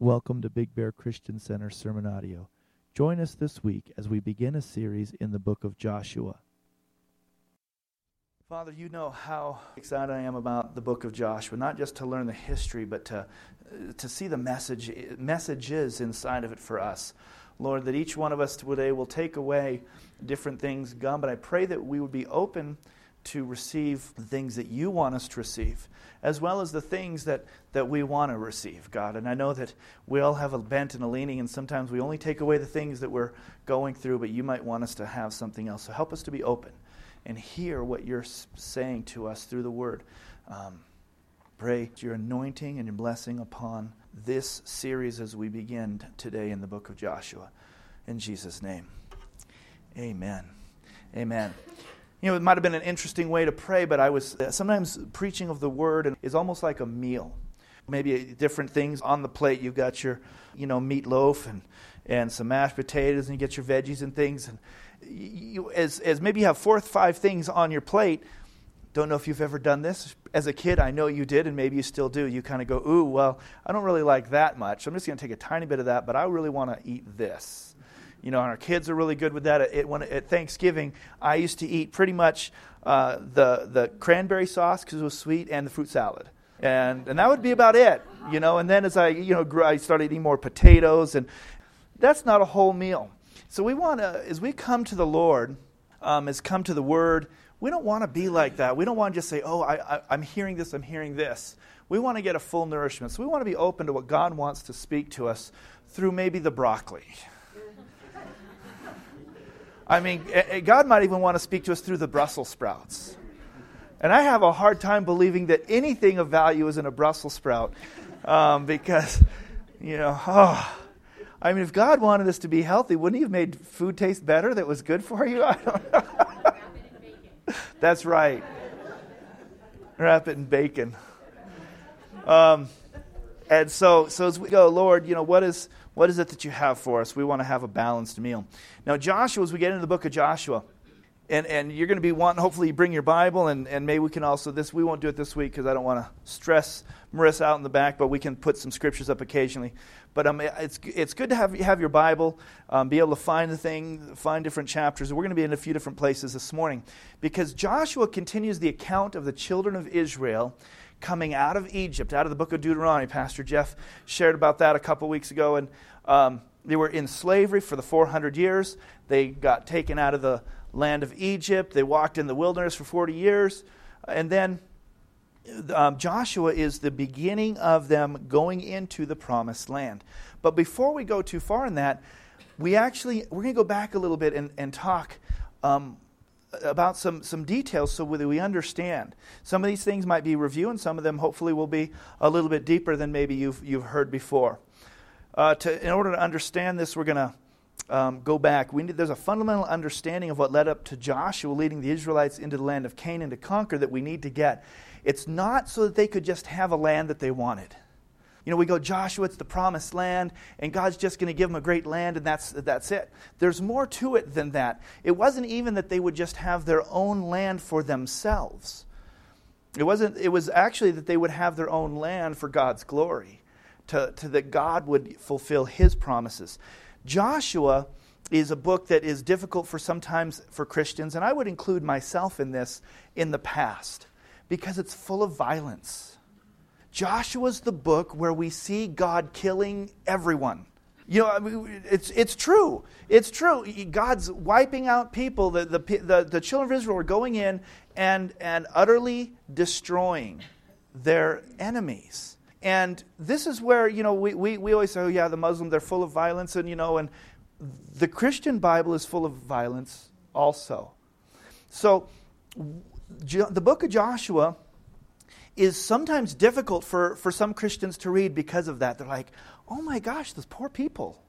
Welcome to Big Bear Christian Center Sermon Audio. Join us this week as we begin a series in the book of Joshua. Father, you know how excited I am about the book of Joshua, not just to learn the history, but to, to see the message, messages inside of it for us. Lord, that each one of us today will take away different things, God, but I pray that we would be open to receive the things that you want us to receive, as well as the things that, that we want to receive, God. And I know that we all have a bent and a leaning, and sometimes we only take away the things that we're going through, but you might want us to have something else. So help us to be open and hear what you're saying to us through the word. Um, pray your anointing and your blessing upon this series as we begin today in the book of Joshua. In Jesus' name, amen. Amen you know, it might have been an interesting way to pray, but I was uh, sometimes preaching of the word and is almost like a meal. Maybe different things on the plate. You've got your, you know, meatloaf and, and some mashed potatoes, and you get your veggies and things. And you, as, as maybe you have four or five things on your plate, don't know if you've ever done this. As a kid, I know you did, and maybe you still do. You kind of go, ooh, well, I don't really like that much. I'm just going to take a tiny bit of that, but I really want to eat this you know, and our kids are really good with that. At, when, at Thanksgiving, I used to eat pretty much uh, the, the cranberry sauce because it was sweet and the fruit salad. And, and that would be about it, you know. And then as I, you know, grew, I started eating more potatoes, and that's not a whole meal. So we want to, as we come to the Lord, um, as come to the Word, we don't want to be like that. We don't want to just say, oh, I, I, I'm hearing this, I'm hearing this. We want to get a full nourishment. So we want to be open to what God wants to speak to us through maybe the broccoli I mean, eh, eh, God might even want to speak to us through the Brussels sprouts. And I have a hard time believing that anything of value is in a Brussels sprout um, because, you know, oh, I mean, if God wanted us to be healthy, wouldn't He have made food taste better that was good for you? I don't know. That's right. Wrap it in bacon. Um, and so, so as we go, Lord, you know, what is what is it that you have for us? We want to have a balanced meal. Now, Joshua, as we get into the book of Joshua, and, and you're going to be wanting, hopefully, you bring your Bible, and, and maybe we can also, this, we won't do it this week because I don't want to stress Marissa out in the back, but we can put some scriptures up occasionally. But um, it's, it's good to have, have your Bible, um, be able to find the thing, find different chapters. We're going to be in a few different places this morning because Joshua continues the account of the children of Israel coming out of Egypt, out of the book of Deuteronomy. Pastor Jeff shared about that a couple weeks ago. And um, they were in slavery for the 400 years. They got taken out of the land of Egypt. They walked in the wilderness for 40 years. And then um, Joshua is the beginning of them going into the promised land. But before we go too far in that, we actually, we're going to go back a little bit and, and talk um, about some, some details so that we understand. Some of these things might be review, and some of them hopefully will be a little bit deeper than maybe you've, you've heard before. Uh, to, in order to understand this, we're going to um, go back. We need, there's a fundamental understanding of what led up to Joshua leading the Israelites into the land of Canaan to conquer that we need to get. It's not so that they could just have a land that they wanted. You know, we go, Joshua, it's the promised land, and God's just going to give them a great land, and that's, that's it. There's more to it than that. It wasn't even that they would just have their own land for themselves. It wasn't, it was actually that they would have their own land for God's glory, to, to that God would fulfill his promises. Joshua is a book that is difficult for sometimes for Christians, and I would include myself in this in the past, because it's full of violence Joshua's the book where we see God killing everyone. You know, I mean, it's, it's true. It's true. God's wiping out people. The, the, the, the children of Israel are going in and, and utterly destroying their enemies. And this is where, you know, we, we, we always say, oh, yeah, the Muslim, they're full of violence. And, you know, and the Christian Bible is full of violence also. So, the book of Joshua is sometimes difficult for, for some Christians to read because of that. They're like, oh my gosh, those poor people.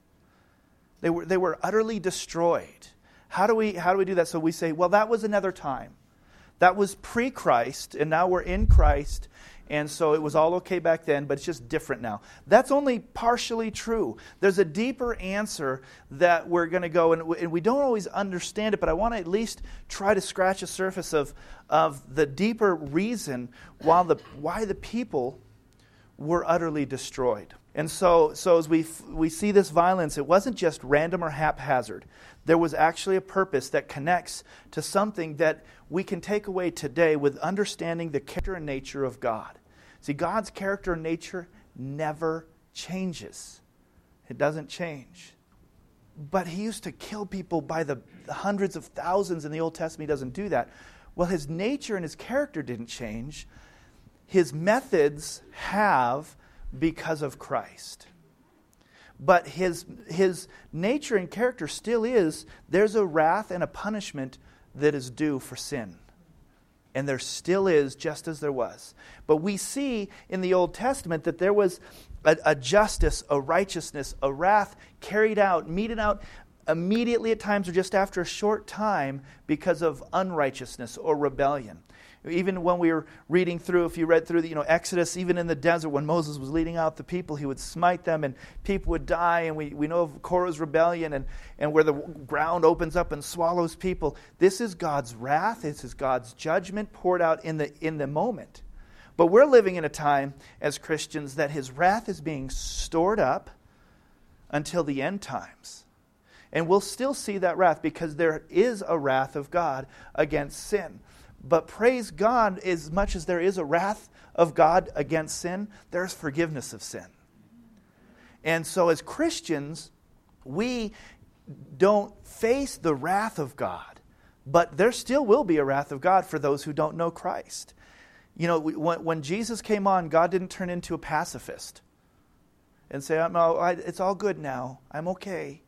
They were, they were utterly destroyed. How do, we, how do we do that? So we say, well, that was another time. That was pre Christ, and now we're in Christ, and so it was all okay back then, but it's just different now. That's only partially true. There's a deeper answer that we're going to go, and we don't always understand it, but I want to at least try to scratch the surface of, of the deeper reason why the, why the people were utterly destroyed. And so, so as we, we see this violence, it wasn't just random or haphazard. There was actually a purpose that connects to something that we can take away today with understanding the character and nature of God. See, God's character and nature never changes, it doesn't change. But he used to kill people by the hundreds of thousands in the Old Testament. He doesn't do that. Well, his nature and his character didn't change. His methods have because of Christ. But his, his nature and character still is there's a wrath and a punishment that is due for sin. And there still is, just as there was. But we see in the Old Testament that there was a, a justice, a righteousness, a wrath carried out, meted out immediately at times or just after a short time because of unrighteousness or rebellion. Even when we were reading through, if you read through the you know, Exodus, even in the desert when Moses was leading out the people, he would smite them and people would die. And we, we know of Korah's rebellion and, and where the ground opens up and swallows people. This is God's wrath, this is God's judgment poured out in the, in the moment. But we're living in a time as Christians that his wrath is being stored up until the end times. And we'll still see that wrath because there is a wrath of God against sin. But praise God, as much as there is a wrath of God against sin, there's forgiveness of sin. And so, as Christians, we don't face the wrath of God, but there still will be a wrath of God for those who don't know Christ. You know, when, Jesus came on, God didn't turn into a pacifist and say, it's all good now. I'm okay.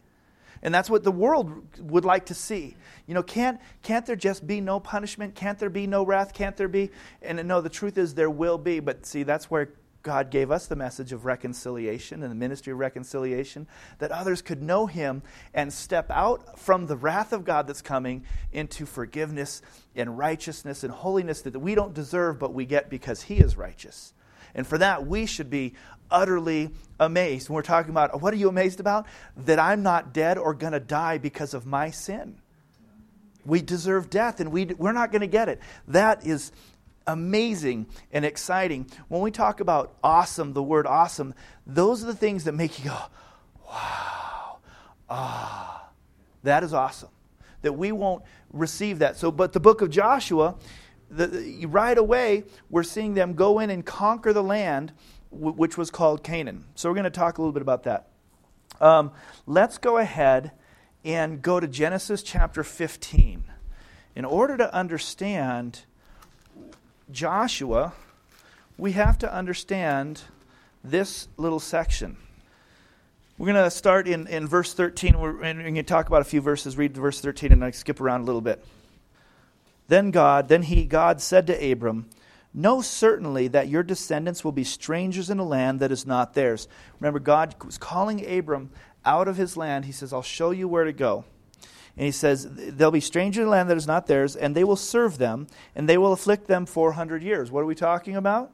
And that's what the world would like to see. You know, can't, can't there just be no punishment? Can't there be no wrath? Can't there be? And no, the truth is there will be. But see, that's where God gave us the message of reconciliation and the ministry of reconciliation, that others could know Him and step out from the wrath of God that's coming into forgiveness and righteousness and holiness that we don't deserve, but we get because He is righteous. And for that, we should be utterly amazed. When we're talking about, what are you amazed about? That I'm not dead or going to die because of my sin. We deserve death and we, we're not going to get it. That is amazing and exciting. When we talk about awesome, the word awesome, those are the things that make you go, wow, ah, that is awesome. That we won't receive that. So, but the book of Joshua, the, right away, we're seeing them go in and conquer the land which was called Canaan. So we're going to talk a little bit about that. Um, let's go ahead and go to Genesis chapter 15. In order to understand Joshua, we have to understand this little section. We're going to start in, in verse 13. We're, and we're going to talk about a few verses. Read verse 13 and I skip around a little bit. Then God, then he, God said to Abram, Know certainly that your descendants will be strangers in a land that is not theirs. Remember, God was calling Abram out of his land. He says, I'll show you where to go. And he says, They'll be strangers in a land that is not theirs, and they will serve them, and they will afflict them 400 years. What are we talking about?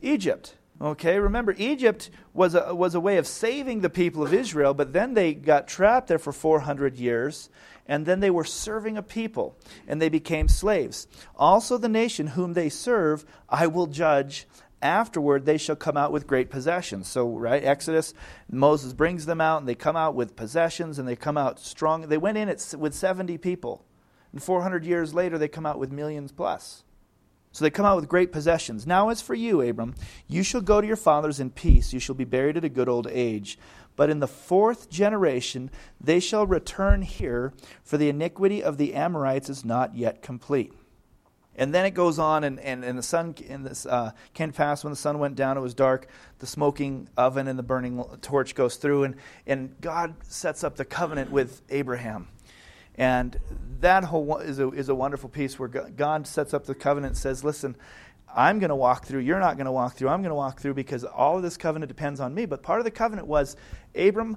Egypt. Okay, remember, Egypt was a, was a way of saving the people of Israel, but then they got trapped there for 400 years and then they were serving a people, and they became slaves. Also, the nation whom they serve, I will judge. Afterward, they shall come out with great possessions. So, right, Exodus, Moses brings them out, and they come out with possessions, and they come out strong. They went in at, with 70 people, and 400 years later, they come out with millions plus. So they come out with great possessions. Now, as for you, Abram, you shall go to your fathers in peace. You shall be buried at a good old age. But in the fourth generation they shall return here, for the iniquity of the Amorites is not yet complete. And then it goes on, and, and, and the sun and this uh, came pass when the sun went down, it was dark. The smoking oven and the burning torch goes through, and, and God sets up the covenant with Abraham. And that whole is a, is a wonderful piece where God sets up the covenant and says, Listen, I'm going to walk through, you're not going to walk through, I'm going to walk through because all of this covenant depends on me. But part of the covenant was, Abram,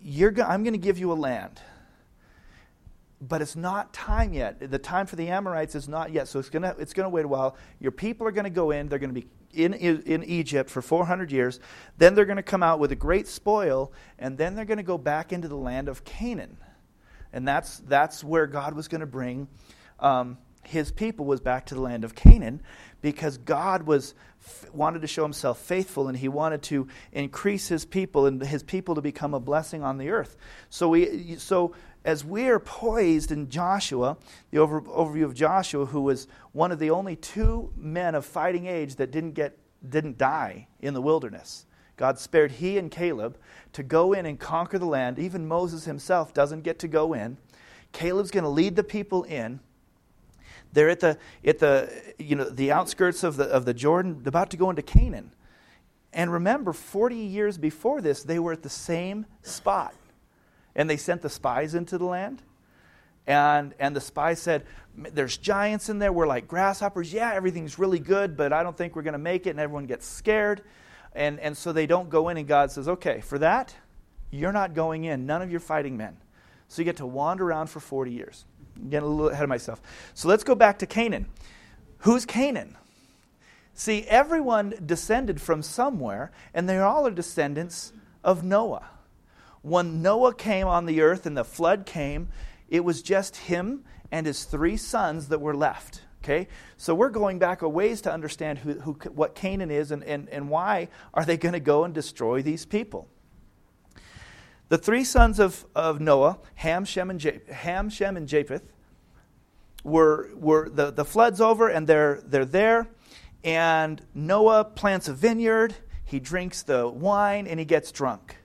you're go- I'm going to give you a land. But it's not time yet. The time for the Amorites is not yet. So it's going to it's to wait a while. Your people are going to go in. They're going to be in, in Egypt for 400 years. Then they're going to come out with a great spoil. And then they're going to go back into the land of Canaan. And that's, that's where God was going to bring um, his people was back to the land of Canaan because God was wanted to show himself faithful and he wanted to increase his people and his people to become a blessing on the earth. So we so as we are poised in Joshua, the over, overview of Joshua, who was one of the only two men of fighting age that didn't get didn't die in the wilderness. God spared he and Caleb to go in and conquer the land. Even Moses himself doesn't get to go in. Caleb's going to lead the people in. They're at the, at the, you know, the outskirts of the, of the Jordan, about to go into Canaan. And remember, 40 years before this, they were at the same spot. And they sent the spies into the land. And, and the spies said, There's giants in there. We're like grasshoppers. Yeah, everything's really good, but I don't think we're going to make it. And everyone gets scared. And, and so they don't go in. And God says, Okay, for that, you're not going in. None of your fighting men. So you get to wander around for 40 years. Getting a little ahead of myself. So let's go back to Canaan. Who's Canaan? See, everyone descended from somewhere, and they all are descendants of Noah. When Noah came on the earth and the flood came, it was just him and his three sons that were left. Okay? So we're going back a ways to understand who, who, what Canaan is and, and, and why are they going to go and destroy these people. The three sons of, of Noah, Ham, Shem, and, Japheth, Ham, Shem, and Japheth, were, were the, the flood's over and they're, they're there. And Noah plants a vineyard, he drinks the wine, and he gets drunk.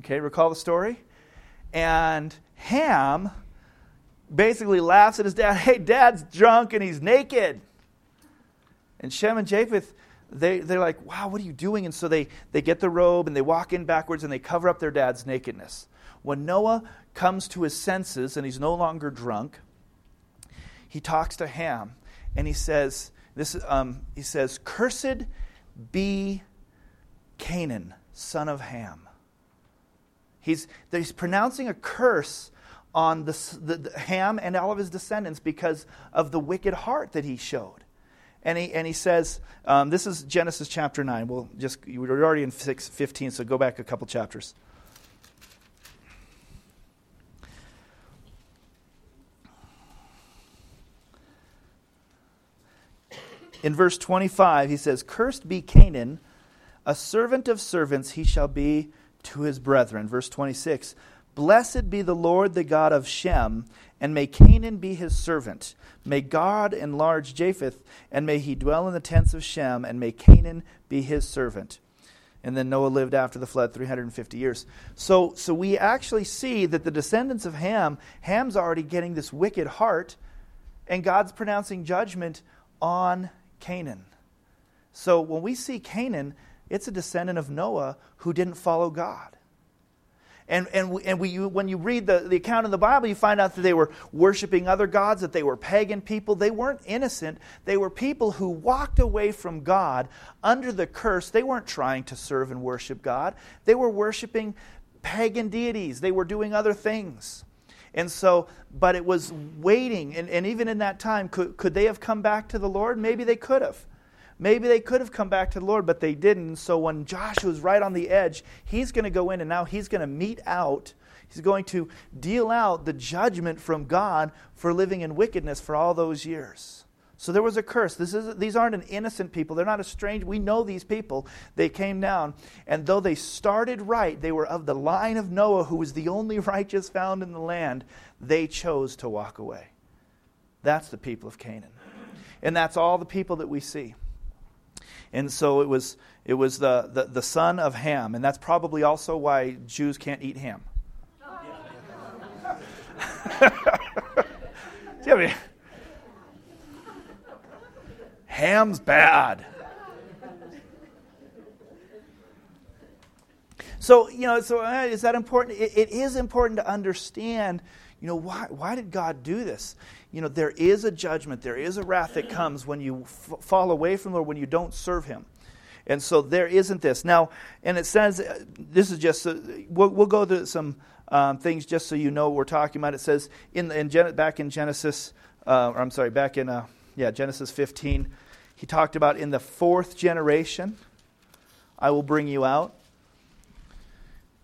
Okay, recall the story? And Ham basically laughs at his dad. Hey, dad's drunk and he's naked. And Shem and Japheth they, they're like, wow, what are you doing? And so they, they get the robe and they walk in backwards and they cover up their dad's nakedness. When Noah comes to his senses and he's no longer drunk, he talks to Ham and he says, this, um, he says, Cursed be Canaan, son of Ham. He's, he's pronouncing a curse on the, the, the Ham and all of his descendants because of the wicked heart that he showed. And he, and he says, um, this is Genesis chapter 9. We'll just, we're already in 6, 15, so go back a couple chapters. In verse 25, he says, Cursed be Canaan, a servant of servants he shall be to his brethren. Verse 26, Blessed be the Lord, the God of Shem, and may Canaan be his servant. May God enlarge Japheth, and may he dwell in the tents of Shem, and may Canaan be his servant. And then Noah lived after the flood 350 years. So, so we actually see that the descendants of Ham, Ham's already getting this wicked heart, and God's pronouncing judgment on Canaan. So when we see Canaan, it's a descendant of Noah who didn't follow God. And, and, and we, when you read the, the account in the Bible, you find out that they were worshiping other gods, that they were pagan people. They weren't innocent. They were people who walked away from God under the curse. They weren't trying to serve and worship God, they were worshiping pagan deities, they were doing other things. And so, but it was waiting. And, and even in that time, could, could they have come back to the Lord? Maybe they could have. Maybe they could have come back to the Lord, but they didn't. So when Joshua's right on the edge, he's going to go in and now he's going to mete out, he's going to deal out the judgment from God for living in wickedness for all those years. So there was a curse. This is, these aren't an innocent people. They're not a strange. We know these people. They came down, and though they started right, they were of the line of Noah, who was the only righteous found in the land. They chose to walk away. That's the people of Canaan, and that's all the people that we see. And so it was, it was the, the, the son of Ham. And that's probably also why Jews can't eat ham. I mean, ham's bad. So, you know, so uh, is that important? It, it is important to understand, you know, why, why did God do this? you know, there is a judgment, there is a wrath that comes when you f- fall away from the Lord, when you don't serve Him. And so there isn't this. Now, and it says, uh, this is just, uh, we'll, we'll, go to some um, things just so you know what we're talking about. It says, in, in Gen- back in Genesis, uh, or I'm sorry, back in, uh, yeah, Genesis 15, he talked about in the fourth generation, I will bring you out.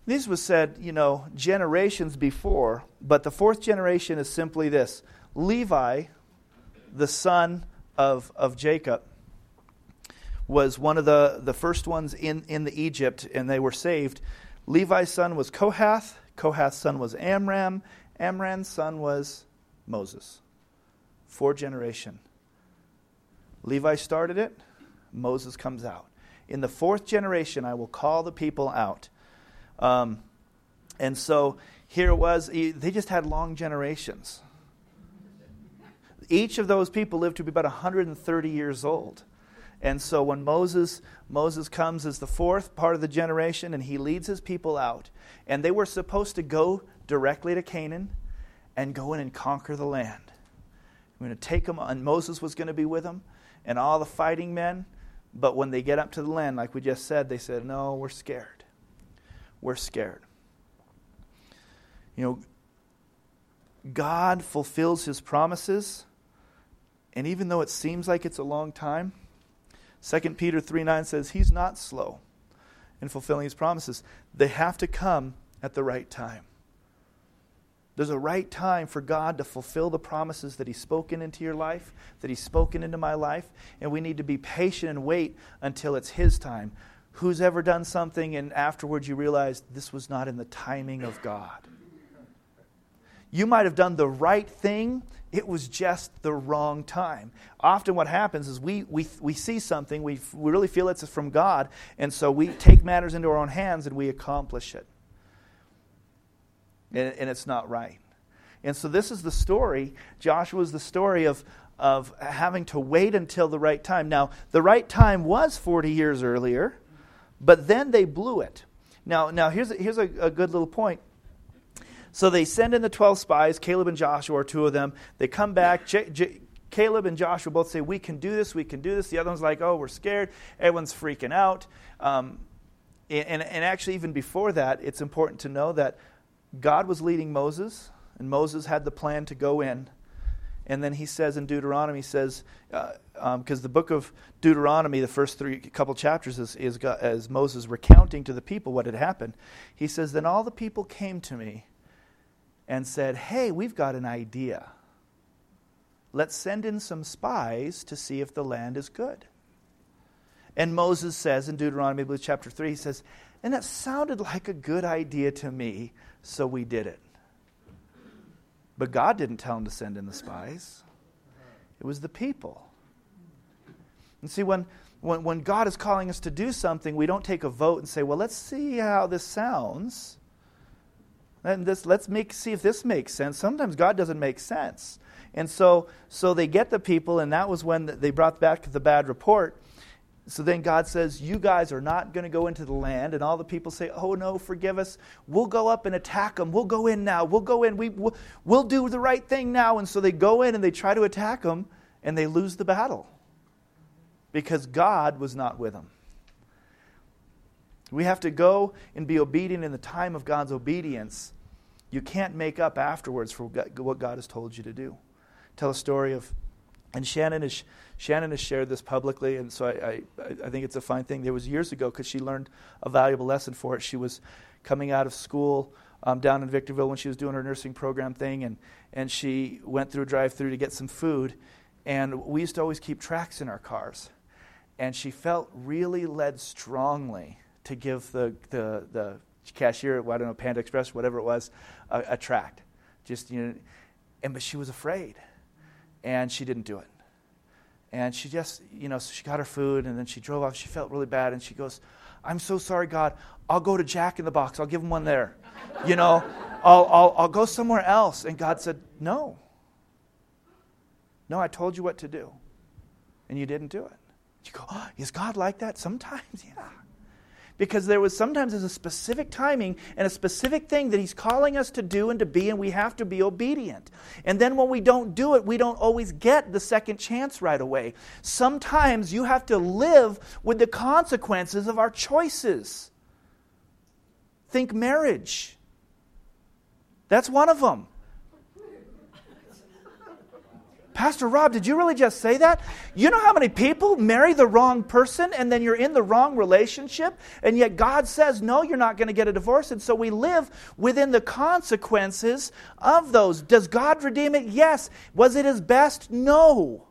This was said, you know, generations before, but the fourth generation is simply this Levi the son of, of Jacob, was one of the, the first ones in, in the Egypt, and they were saved. Levi's son was Kohath. Kohath's son was Amram. Amram's son was Moses. Four generation. Levi started it. Moses comes out. In the fourth generation, I will call the people out. Um, and so here it was. They just had long generations. Each of those people lived to be about 130 years old. And so when Moses Moses comes as the fourth part of the generation and he leads his people out and they were supposed to go directly to Canaan and go in and conquer the land. We're going to take them and Moses was going to be with them and all the fighting men, but when they get up to the land like we just said, they said, "No, we're scared. We're scared." You know, God fulfills his promises, and even though it seems like it's a long time, 2 Peter 3 9 says he's not slow in fulfilling his promises. They have to come at the right time. There's a right time for God to fulfill the promises that He's spoken into your life, that He's spoken into my life, and we need to be patient and wait until it's His time. Who's ever done something and afterwards you realize this was not in the timing of God? You might have done the right thing it was just the wrong time. Often, what happens is we, we, we see something, we, we really feel it's from God, and so we take matters into our own hands and we accomplish it. And, and it's not right. And so, this is the story. Joshua is the story of, of having to wait until the right time. Now, the right time was 40 years earlier, but then they blew it. Now, now here's, a, here's a, a good little point. So they send in the 12 spies, Caleb and Joshua are two of them. They come back. J- J- Caleb and Joshua both say, We can do this, we can do this. The other one's like, Oh, we're scared. Everyone's freaking out. Um, and, and actually, even before that, it's important to know that God was leading Moses, and Moses had the plan to go in. And then he says in Deuteronomy, he says, because uh, um, the book of Deuteronomy, the first three couple chapters, is, is, Moses recounting to the people what had happened. He says, Then all the people came to me and said, Hey, we've got an idea. Let's send in some spies to see if the land is good. And Moses says in Deuteronomy chapter 3, he says, And that sounded like a good idea to me, so we did it. But God didn't tell him to send in the spies, it was the people. And see, when, when, when God is calling us to do something, we don't take a vote and say, Well, let's see how this sounds. And this, let's make, see if this makes sense. Sometimes God doesn't make sense. And so, so they get the people, and that was when they brought back the bad report. So then God says, You guys are not going to go into the land. And all the people say, Oh, no, forgive us. We'll go up and attack them. We'll go in now. We'll go in. We, we'll, we'll do the right thing now. And so they go in and they try to attack them, and they lose the battle because God was not with them. We have to go and be obedient in the time of God's obedience. You can't make up afterwards for what God has told you to do. Tell a story of, and Shannon has, Shannon has shared this publicly, and so I, I, I think it's a fine thing. There was years ago because she learned a valuable lesson for it. She was coming out of school um, down in Victorville when she was doing her nursing program thing, and, and she went through a drive through to get some food. And we used to always keep tracks in our cars. And she felt really led strongly to give the, the, the cashier, well, I don't know, Panda Express, whatever it was, a, a tract. Just, you know, and, but she was afraid. And she didn't do it. And she just, you know, so she got her food and then she drove off. She felt really bad. And she goes, I'm so sorry, God. I'll go to Jack in the Box. I'll give him one there. You know, I'll, I'll, I'll go somewhere else. And God said, No. No, I told you what to do. And you didn't do it. You go, oh, Is God like that? Sometimes, yeah because there was sometimes there's a specific timing and a specific thing that he's calling us to do and to be and we have to be obedient. And then when we don't do it we don't always get the second chance right away. Sometimes you have to live with the consequences of our choices. Think marriage. That's one of them Pastor Rob, did you really just say that? You know how many people marry the wrong person and then you're in the wrong relationship, and yet God says, no, you're not going to get a divorce. And so we live within the consequences of those. Does God redeem it? Yes. Was it his best? No.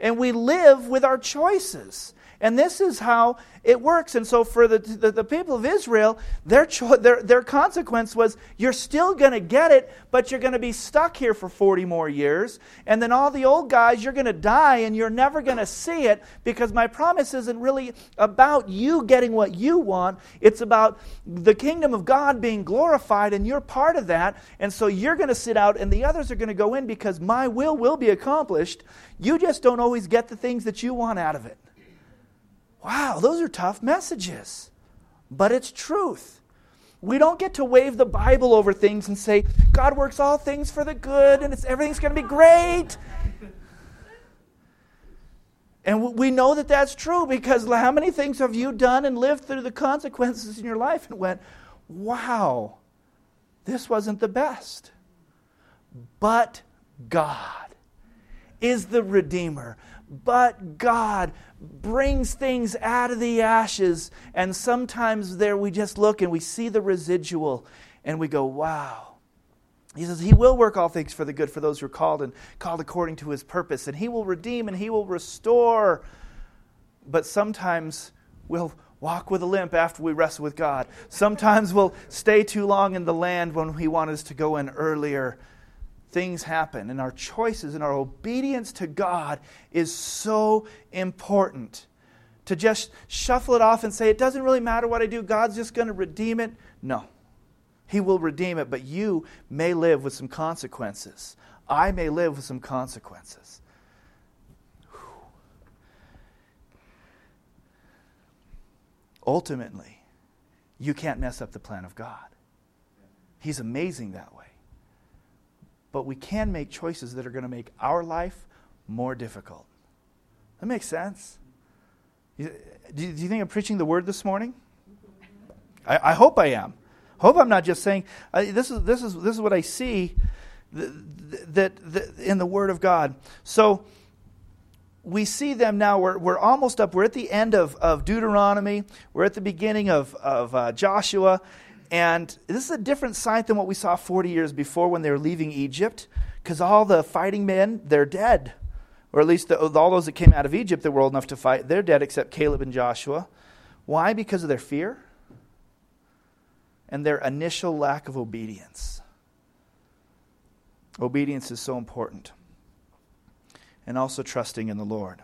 And we live with our choices. And this is how it works. And so, for the, the, the people of Israel, their, cho- their, their consequence was you're still going to get it, but you're going to be stuck here for 40 more years. And then, all the old guys, you're going to die and you're never going to see it because my promise isn't really about you getting what you want. It's about the kingdom of God being glorified, and you're part of that. And so, you're going to sit out, and the others are going to go in because my will will be accomplished. You just don't always get the things that you want out of it. Wow, those are tough messages. But it's truth. We don't get to wave the Bible over things and say, God works all things for the good and it's, everything's going to be great. And we know that that's true because how many things have you done and lived through the consequences in your life and went, wow, this wasn't the best. But God is the Redeemer. But God brings things out of the ashes. And sometimes there we just look and we see the residual and we go, wow. He says, He will work all things for the good for those who are called and called according to His purpose. And He will redeem and He will restore. But sometimes we'll walk with a limp after we wrestle with God. Sometimes we'll stay too long in the land when He wants us to go in earlier things happen. And our choices and our obedience to God is so important. To just shuffle it off and say, it doesn't really matter what I do, God's just going to redeem it. No. He will redeem it, but you may live with some consequences. I may live with some consequences. Ultimately, you can't mess up the plan of God. He's amazing that way but we can make choices that are going to make our life more difficult. That makes sense. Do you think I'm preaching the word this morning? I, I hope I am. Hope I'm not just saying uh, this is this is this is what I see that, in the Word of God. So we see them now. We're, we're almost up. We're at the end of, of Deuteronomy. We're at the beginning of, of uh, Joshua. And this is a different sight than what we saw 40 years before when they were leaving Egypt, because all the fighting men, they're dead. Or at least the, all those that came out of Egypt that were old enough to fight, they're dead except Caleb and Joshua. Why? Because of their fear and their initial lack of obedience. Obedience is so important. And also trusting in the Lord.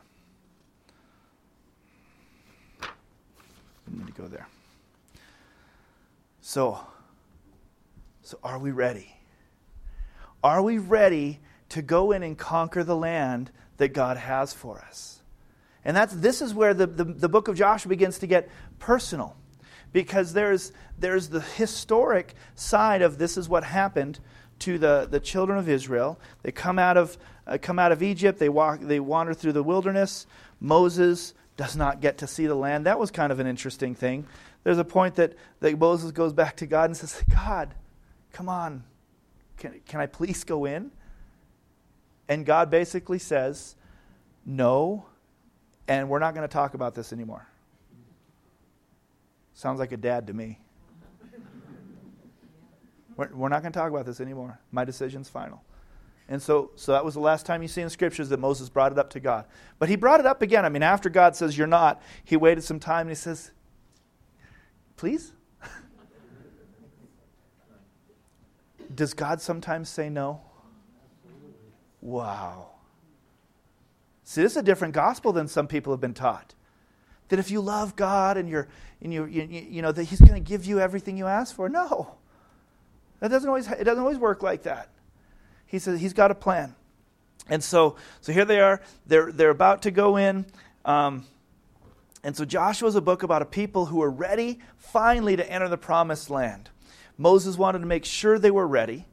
I need to go there. So, so are we ready? Are we ready to go in and conquer the land that God has for us? And that's, this is where the, the, the book of Joshua begins to get personal because there's, there's the historic side of this is what happened to the, the children of Israel. They come out of, uh, come out of Egypt, they, walk, they wander through the wilderness. Moses does not get to see the land. That was kind of an interesting thing there's a point that, that Moses goes back to God and says, God, come on, can, can I please go in? And God basically says, No, and we're not going to talk about this anymore. Sounds like a dad to me. We're, we're not going to talk about this anymore. My decision's final. And so, so that was the last time you see in scriptures that Moses brought it up to God. But he brought it up again. I mean, after God says, You're not, he waited some time and he says, Please? Does God sometimes say no? Wow. See, this is a different gospel than some people have been taught. That if you love God and you're, and you, you, you know, that He's going to give you everything you ask for. No. That doesn't always, it doesn't always work like that. He says He's got a plan. And so, so here they are. They're, they're about to go in. Um, and so Joshua is a book about a people who are ready finally to enter the promised land. Moses wanted to make sure they were ready.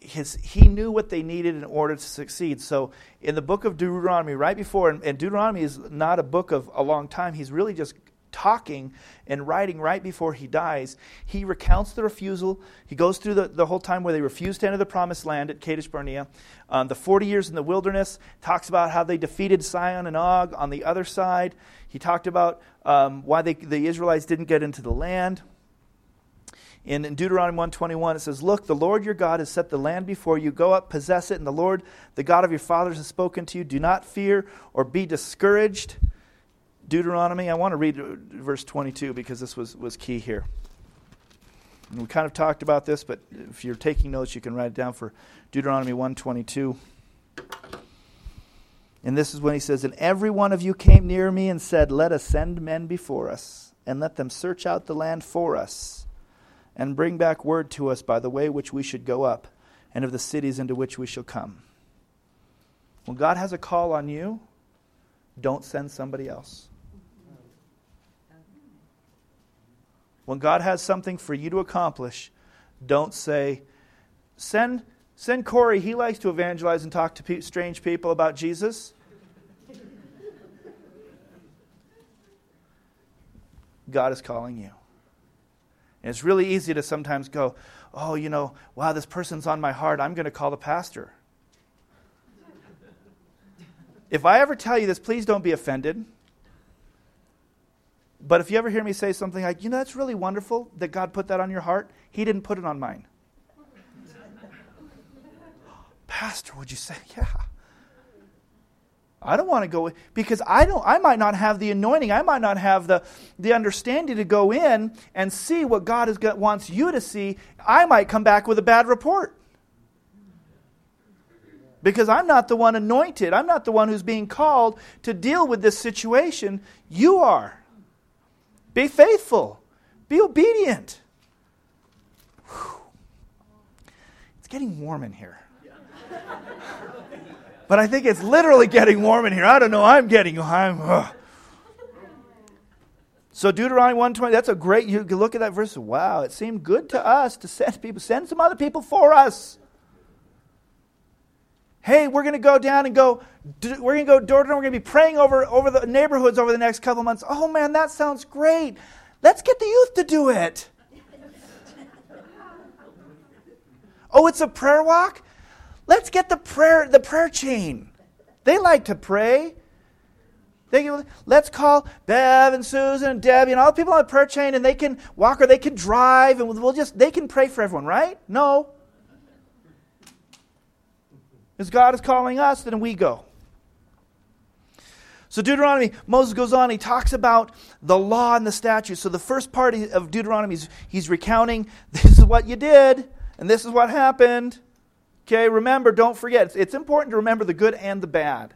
His, he knew what they needed in order to succeed. So in the book of Deuteronomy, right before, and, and Deuteronomy is not a book of a long time, he's really just talking and writing right before he dies, he recounts the refusal. He goes through the, the whole time where they refused to enter the promised land at Kadesh Barnea. Um, the 40 years in the wilderness, talks about how they defeated Sihon and Og on the other side. He talked about um, why they, the Israelites didn't get into the land. In, in Deuteronomy 121, it says, Look, the Lord your God has set the land before you. Go up, possess it, and the Lord, the God of your fathers, has spoken to you. Do not fear or be discouraged. Deuteronomy, I want to read uh, verse 22 because this was, was key here. And we kind of talked about this, but if you're taking notes, you can write it down for Deuteronomy 122. And this is when he says, And every one of you came near me and said, Let us send men before us, and let them search out the land for us and bring back word to us by the way which we should go up, and of the cities into which we shall come. When God has a call on you, don't send somebody else. When God has something for you to accomplish, don't say, send, send Corey, he likes to evangelize and talk to pe- strange people about Jesus. God is calling you. And it's really easy to sometimes go, oh, you know, wow, this person's on my heart. I'm going to call the pastor. if I ever tell you this, please don't be offended. But if you ever hear me say something like, you know, that's really wonderful that God put that on your heart, He didn't put it on mine. Pastor, would you say, yeah? I don't want to go because I don't I might not have the anointing. I might not have the, the understanding to go in and see what God wants you to see. I might come back with a bad report. Because I'm not the one anointed. I'm not the one who's being called to deal with this situation. You are. Be faithful. Be obedient. Whew. It's getting warm in here but I think it's literally getting warm in here. I don't know. I'm getting. I'm. So Deuteronomy 120, that's a great, you look at that verse, wow, it seemed good to us to send people, send some other people for us. Hey, we're going to go down and go, we're going to go door to door, we're going to be praying over, over the neighborhoods over the next couple months. Oh man, that sounds great. Let's get the youth to do it. oh, it's a prayer walk? Let's get the prayer, the prayer chain. They like to pray. They, let's call Bev and Susan and Debbie and all the people on the prayer chain, and they can walk or they can drive, and we'll just they can pray for everyone, right? No. As God is calling us, then we go. So Deuteronomy, Moses goes on, he talks about the law and the statutes. So the first part of Deuteronomy, he's, he's recounting this is what you did, and this is what happened. Okay, remember, don't forget. It's, important to remember the good and the bad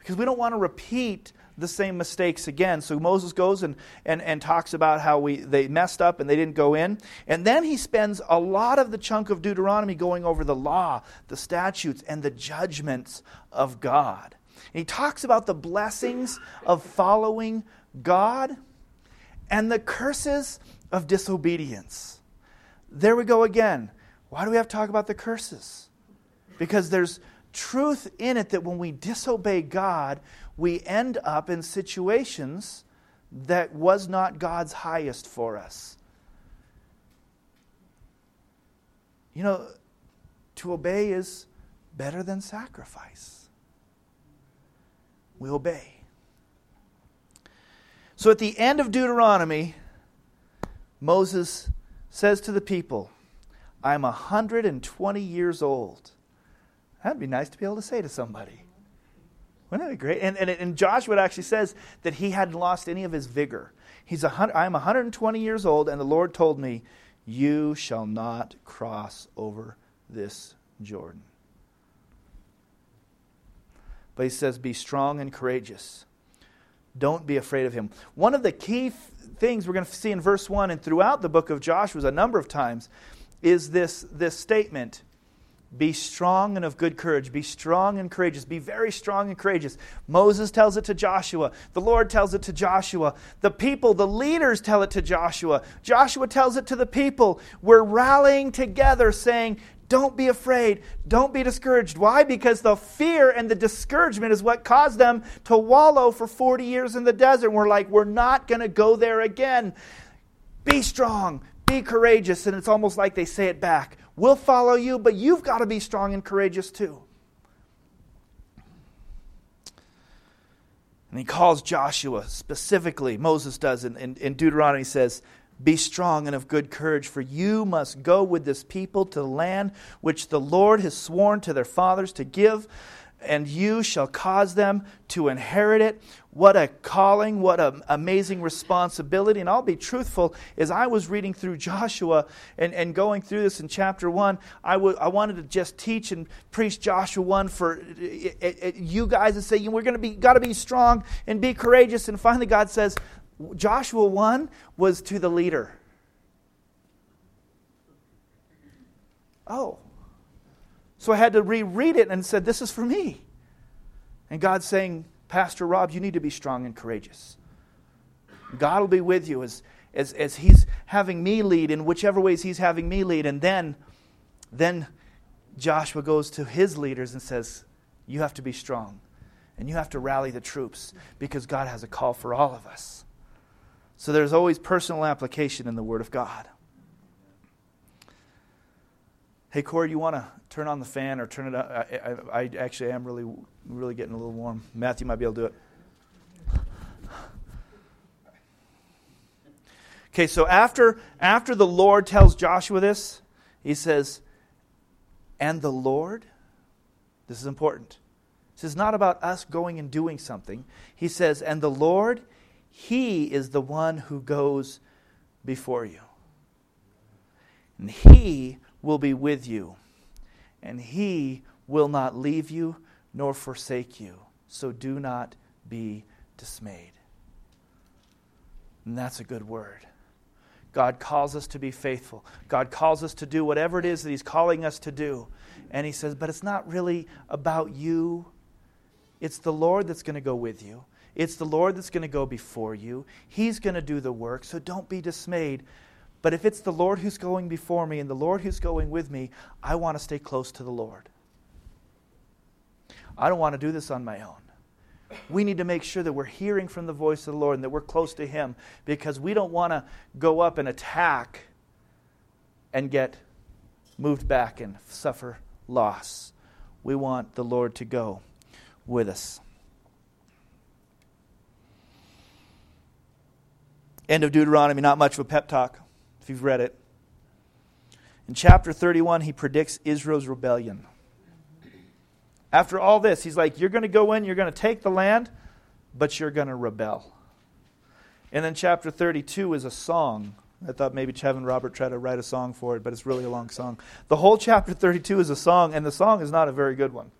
because we don't want to repeat the same mistakes again. So Moses goes and, and, and talks about how we, they messed up and they didn't go in. And then he spends a lot of the chunk of Deuteronomy going over the law, the statutes, and the judgments of God. And he talks about the blessings of following God and the curses of disobedience. There we go again. Why do we have to talk about the curses? Because there's truth in it that when we disobey God, we end up in situations that was not God's highest for us. You know, to obey is better than sacrifice. We obey. So at the end of Deuteronomy, Moses says to the people, I'm 120 years old. That'd be nice to be able to say to somebody. Wouldn't that be great? And, and, and Joshua actually says that he hadn't lost any of his vigor. He's I'm 120 years old, and the Lord told me, You shall not cross over this Jordan. But he says, Be strong and courageous. Don't be afraid of him. One of the key things we're going to see in verse 1 and throughout the book of Joshua a number of times is this, this statement Be strong and of good courage. Be strong and courageous. Be very strong and courageous. Moses tells it to Joshua. The Lord tells it to Joshua. The people, the leaders tell it to Joshua. Joshua tells it to the people. We're rallying together saying, Don't be afraid. Don't be discouraged. Why? Because the fear and the discouragement is what caused them to wallow for 40 years in the desert. We're like, we're not going to go there again. Be strong. Be courageous. And it's almost like they say it back. We'll follow you, but you've got to be strong and courageous too. And he calls Joshua specifically, Moses does in, in, in Deuteronomy, says, Be strong and of good courage, for you must go with this people to the land which the Lord has sworn to their fathers to give and you shall cause them to inherit it. What a calling, what an amazing responsibility. And I'll be truthful, as I was reading through Joshua and, and going through this in chapter 1, I, w- I wanted to just teach and preach Joshua 1 for it, it, it, you guys and say, we're going to be, got to be strong and be courageous. And finally, God says, Joshua 1 was to the leader. Oh, so I had to reread it and said, This is for me. And God's saying, Pastor Rob, you need to be strong and courageous. God will be with you as, as, as He's having me lead in whichever ways He's having me lead. And then, then Joshua goes to his leaders and says, You have to be strong. And you have to rally the troops because God has a call for all of us. So there's always personal application in the Word of God. Hey, Corey, you want to turn on the fan or turn it up? I, I, I, actually am really, really getting a little warm. Matthew might be able to do it. Okay, so after, after the Lord tells Joshua this, he says, and the Lord, this is important. This is not about us going and doing something. He says, and the Lord, He is the one who goes before you. And He will be with you, and he will not leave you nor forsake you. So do not be dismayed. And that's a good word. God calls us to be faithful. God calls us to do whatever it is that He's calling us to do. And He says, but it's not really about you. It's the Lord that's going to go with you. It's the Lord that's going to go before you. He's going to do the work. So don't be dismayed. But if it's the Lord who's going before me and the Lord who's going with me, I want to stay close to the Lord. I don't want to do this on my own. We need to make sure that we're hearing from the voice of the Lord and that we're close to Him because we don't want to go up and attack and get moved back and suffer loss. We want the Lord to go with us. End of Deuteronomy, not much of a pep talk if you've read it. In chapter 31, he predicts Israel's rebellion. After all this, he's like, You're going to go in, you're going to take the land, but you're going to rebel. And then chapter 32 is a song. I thought maybe Kevin Robert tried to write a song for it, but it's really a long song. The whole chapter 32 is a song, and the song is not a very good one.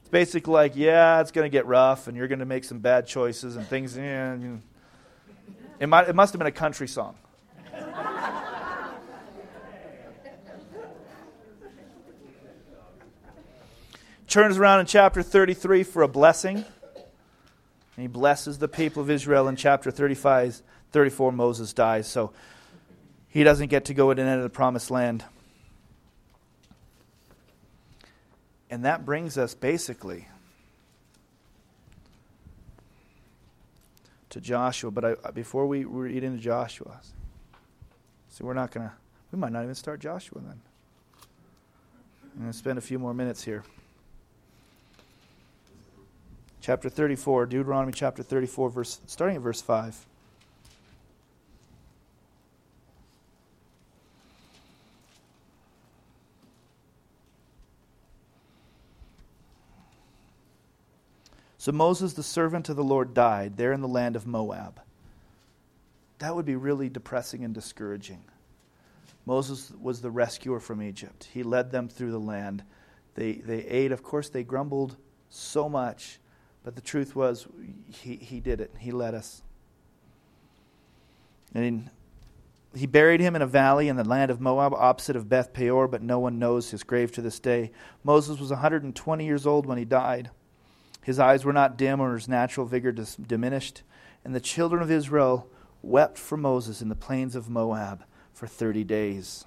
It's basically like, yeah, it's going to get rough, and you're going to make some bad choices, and things. Yeah, it, might, it must have been a country song. Turns around in chapter 33 for a blessing. And he blesses the people of Israel in chapter 35, 34. Moses dies. So he doesn't get to go in and enter the promised land. And that brings us basically to Joshua. But I, before we read into Joshua, so we're not going to, we might not even start Joshua then. I'm going to spend a few more minutes here chapter 34, Deuteronomy chapter 34, verse, starting at verse 5. So Moses, the servant of the Lord, died there in the land of Moab. That would be really depressing and discouraging. Moses was the rescuer from Egypt. He led them through the land. They, they ate. Of course, they grumbled so much but the truth was, he, he did it. He led us. And he buried him in a valley in the land of Moab, opposite of Beth Peor, but no one knows his grave to this day. Moses was 120 years old when he died. His eyes were not dim or his natural vigor dis- diminished. And the children of Israel wept for Moses in the plains of Moab for 30 days.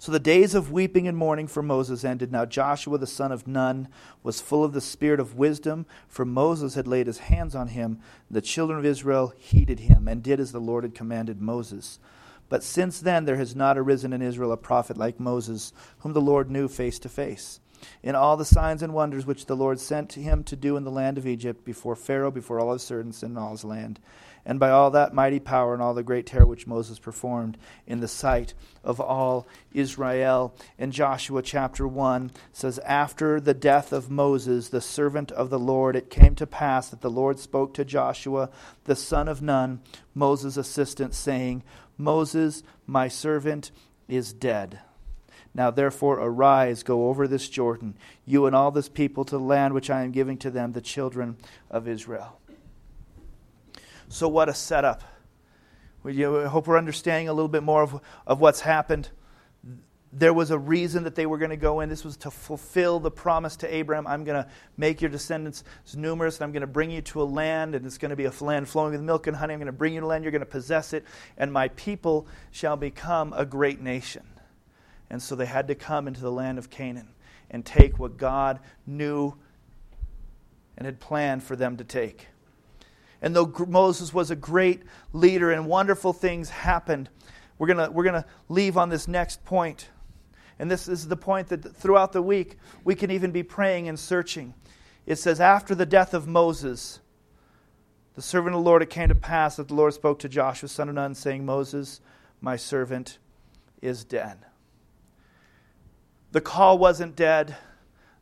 So the days of weeping and mourning for Moses ended. Now Joshua the son of Nun was full of the spirit of wisdom, for Moses had laid his hands on him. The children of Israel heeded him and did as the Lord had commanded Moses. But since then there has not arisen in Israel a prophet like Moses, whom the Lord knew face to face. In all the signs and wonders which the Lord sent him to do in the land of Egypt, before Pharaoh, before all his servants and all his land and by all that mighty power and all the great terror which Moses performed in the sight of all Israel. In Joshua chapter 1 says, After the death of Moses, the servant of the Lord, it came to pass that the Lord spoke to Joshua, the son of Nun, Moses' assistant, saying, Moses, my servant, is dead. Now therefore arise, go over this Jordan, you and all this people, to the land which I am giving to them, the children of Israel. So, what a setup. We hope we're understanding a little bit more of, of what's happened. There was a reason that they were going to go in. This was to fulfill the promise to Abraham I'm going to make your descendants numerous, and I'm going to bring you to a land, and it's going to be a land flowing with milk and honey. I'm going to bring you to land, you're going to possess it, and my people shall become a great nation. And so they had to come into the land of Canaan and take what God knew and had planned for them to take. And though Moses was a great leader and wonderful things happened, we're going we're going to leave on this next point. And this is the point that throughout the week we can even be praying and searching. It says, After the death of Moses, the servant of the Lord, it came to pass that the Lord spoke to Joshua, son of Nun, saying, Moses, my servant, is dead. The call wasn't dead.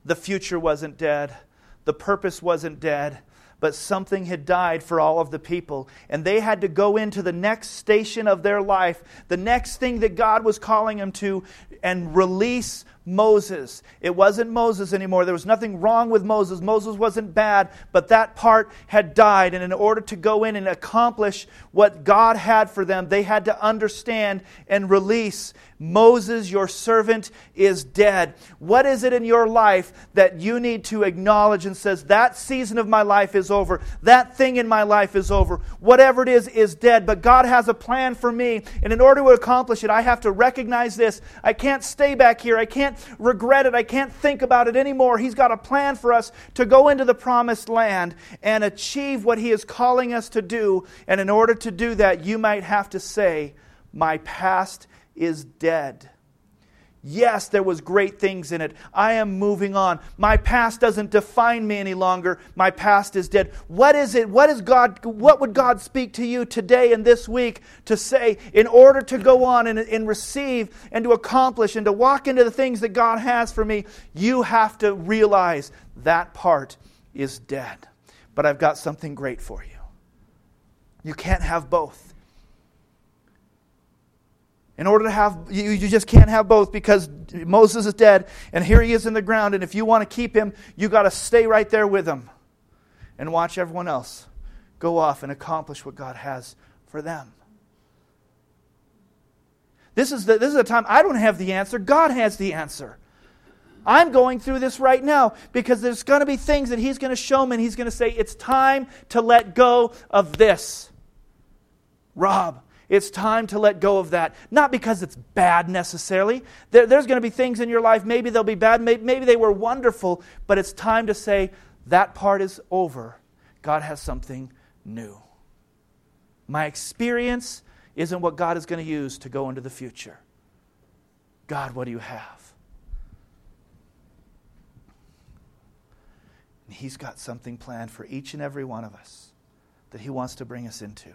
The future wasn't dead. The purpose wasn't dead but something had died for all of the people. And they had to go into the next station of their life, the next thing that God was calling them to, and release Moses. It wasn't Moses anymore. There was nothing wrong with Moses. Moses wasn't bad, but that part had died. And in order to go in and accomplish what God had for them, they had to understand and release Moses, your servant, is dead. What is it in your life that you need to acknowledge and says, that season of my life is over. That thing in my life is over. Whatever it is, is dead. But God has a plan for me. And in order to accomplish it, I have to recognize this. I can't stay back here. I can't regret it. I can't think about it anymore. He's got a plan for us to go into the promised land and achieve what He is calling us to do. And in order to do that, you might have to say, My past is dead. Yes, there was great things in it. I am moving on. My past doesn't define me any longer. My past is dead. What is it? What is God what would God speak to you today and this week to say in order to go on and, and receive and to accomplish and to walk into the things that God has for me, you have to realize that part is dead. But I've got something great for you. You can't have both. In order to have, you, you just can't have both because Moses is dead and here he is in the ground. And if you want to keep him, you got to stay right there with him and watch everyone else go off and accomplish what God has for them. This is the, this is the time I don't have the answer. God has the answer. I'm going through this right now because there's going to be things that He's going to show me and He's going to say, It's time to let go of this. Rob, it's time to let go of that. Not because it's bad necessarily. There, there's going to be things in your life, maybe they'll be bad, maybe, maybe they were wonderful, but it's time to say, that part is over. God has something new. My experience isn't what God is going to use to go into the future. God, what do you have? He's got something planned for each and every one of us that He wants to bring us into.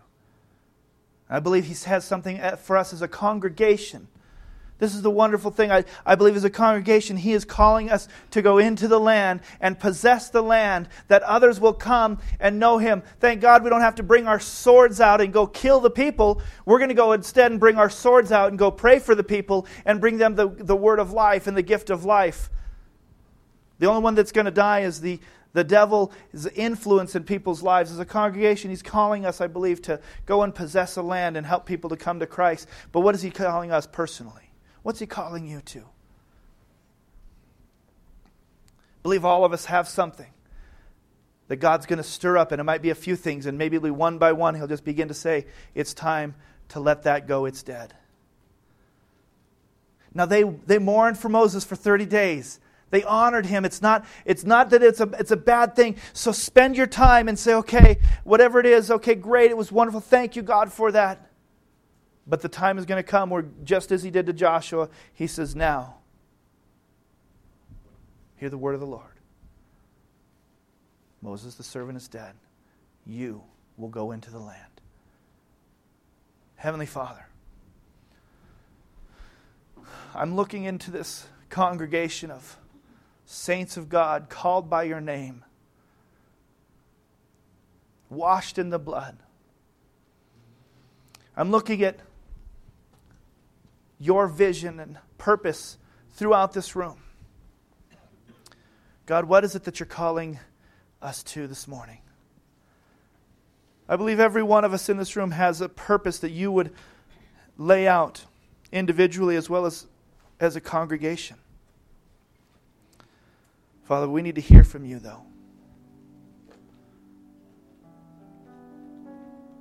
I believe He has something for us as a congregation. This is the wonderful thing. I, I believe as a congregation, He is calling us to go into the land and possess the land that others will come and know Him. Thank God we don't have to bring our swords out and go kill the people. We're going to go instead and bring our swords out and go pray for the people and bring them the, the word of life and the gift of life. The only one that's going to die is the, the devil is influence in people's lives. As a congregation, he's calling us, I believe, to go and possess a land and help people to come to Christ. But what is he calling us personally? What's he calling you to? I believe all of us have something that God's going to stir up, and it might be a few things, and maybe one by one, he'll just begin to say, It's time to let that go, it's dead. Now they, they mourned for Moses for 30 days. They honored him. It's not, it's not that it's a, it's a bad thing. So spend your time and say, okay, whatever it is, okay, great, it was wonderful. Thank you, God, for that. But the time is going to come where, just as he did to Joshua, he says, now, hear the word of the Lord. Moses, the servant, is dead. You will go into the land. Heavenly Father, I'm looking into this congregation of saints of God called by your name, washed in the blood. I'm looking at your vision and purpose throughout this room. God, what is it that you're calling us to this morning? I believe every one of us in this room has a purpose that you would lay out individually as well as as a congregation. Father, we need to hear from you, though.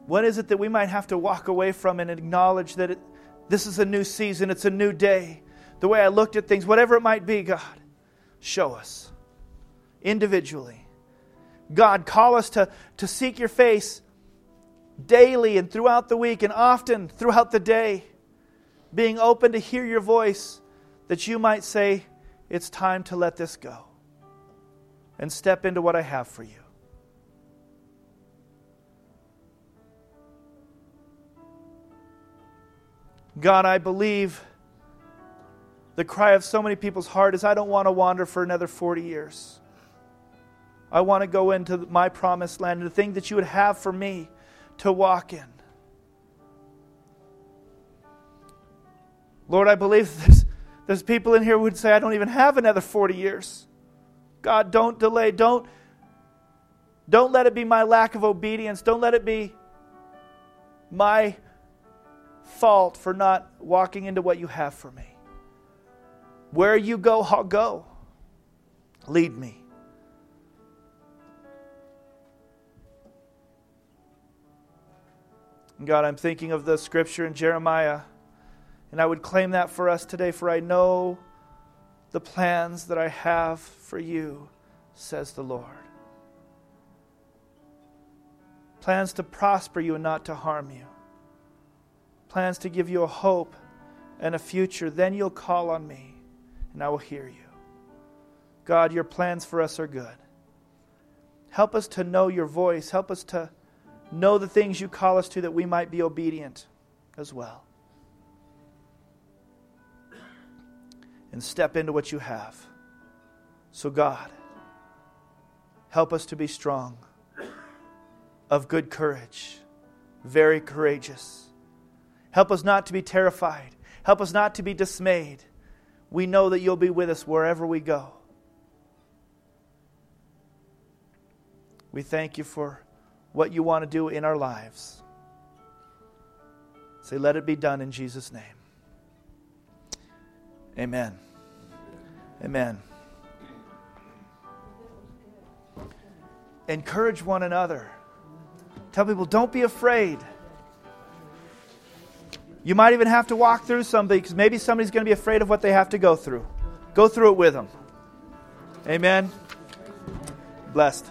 What is it that we might have to walk away from and acknowledge that it, this is a new season, it's a new day? The way I looked at things, whatever it might be, God, show us individually. God, call us to, to seek your face daily and throughout the week and often throughout the day, being open to hear your voice that you might say, It's time to let this go and step into what I have for you. God, I believe the cry of so many people's heart is I don't want to wander for another 40 years. I want to go into my promised land the thing that you would have for me to walk in. Lord, I believe there's there's people in here who would say, I don't even have another 40 years. God, don't delay. Don't, don't let it be my lack of obedience. Don't let it be my fault for not walking into what you have for me. Where you go, I'll go. Lead me. God, I'm thinking of the scripture in Jeremiah and I would claim that for us today, for I know the plans that I have for you, says the Lord. Plans to prosper you and not to harm you. Plans to give you a hope and a future. Then you'll call on me, and I will hear you. God, your plans for us are good. Help us to know your voice. Help us to know the things you call us to that we might be obedient as well. And step into what you have. So, God, help us to be strong, of good courage, very courageous. Help us not to be terrified. Help us not to be dismayed. We know that you'll be with us wherever we go. We thank you for what you want to do in our lives. Say, let it be done in Jesus' name. Amen. Amen. Encourage one another. Tell people, don't be afraid. You might even have to walk through something because maybe somebody's going to be afraid of what they have to go through. Go through it with them. Amen. Blessed.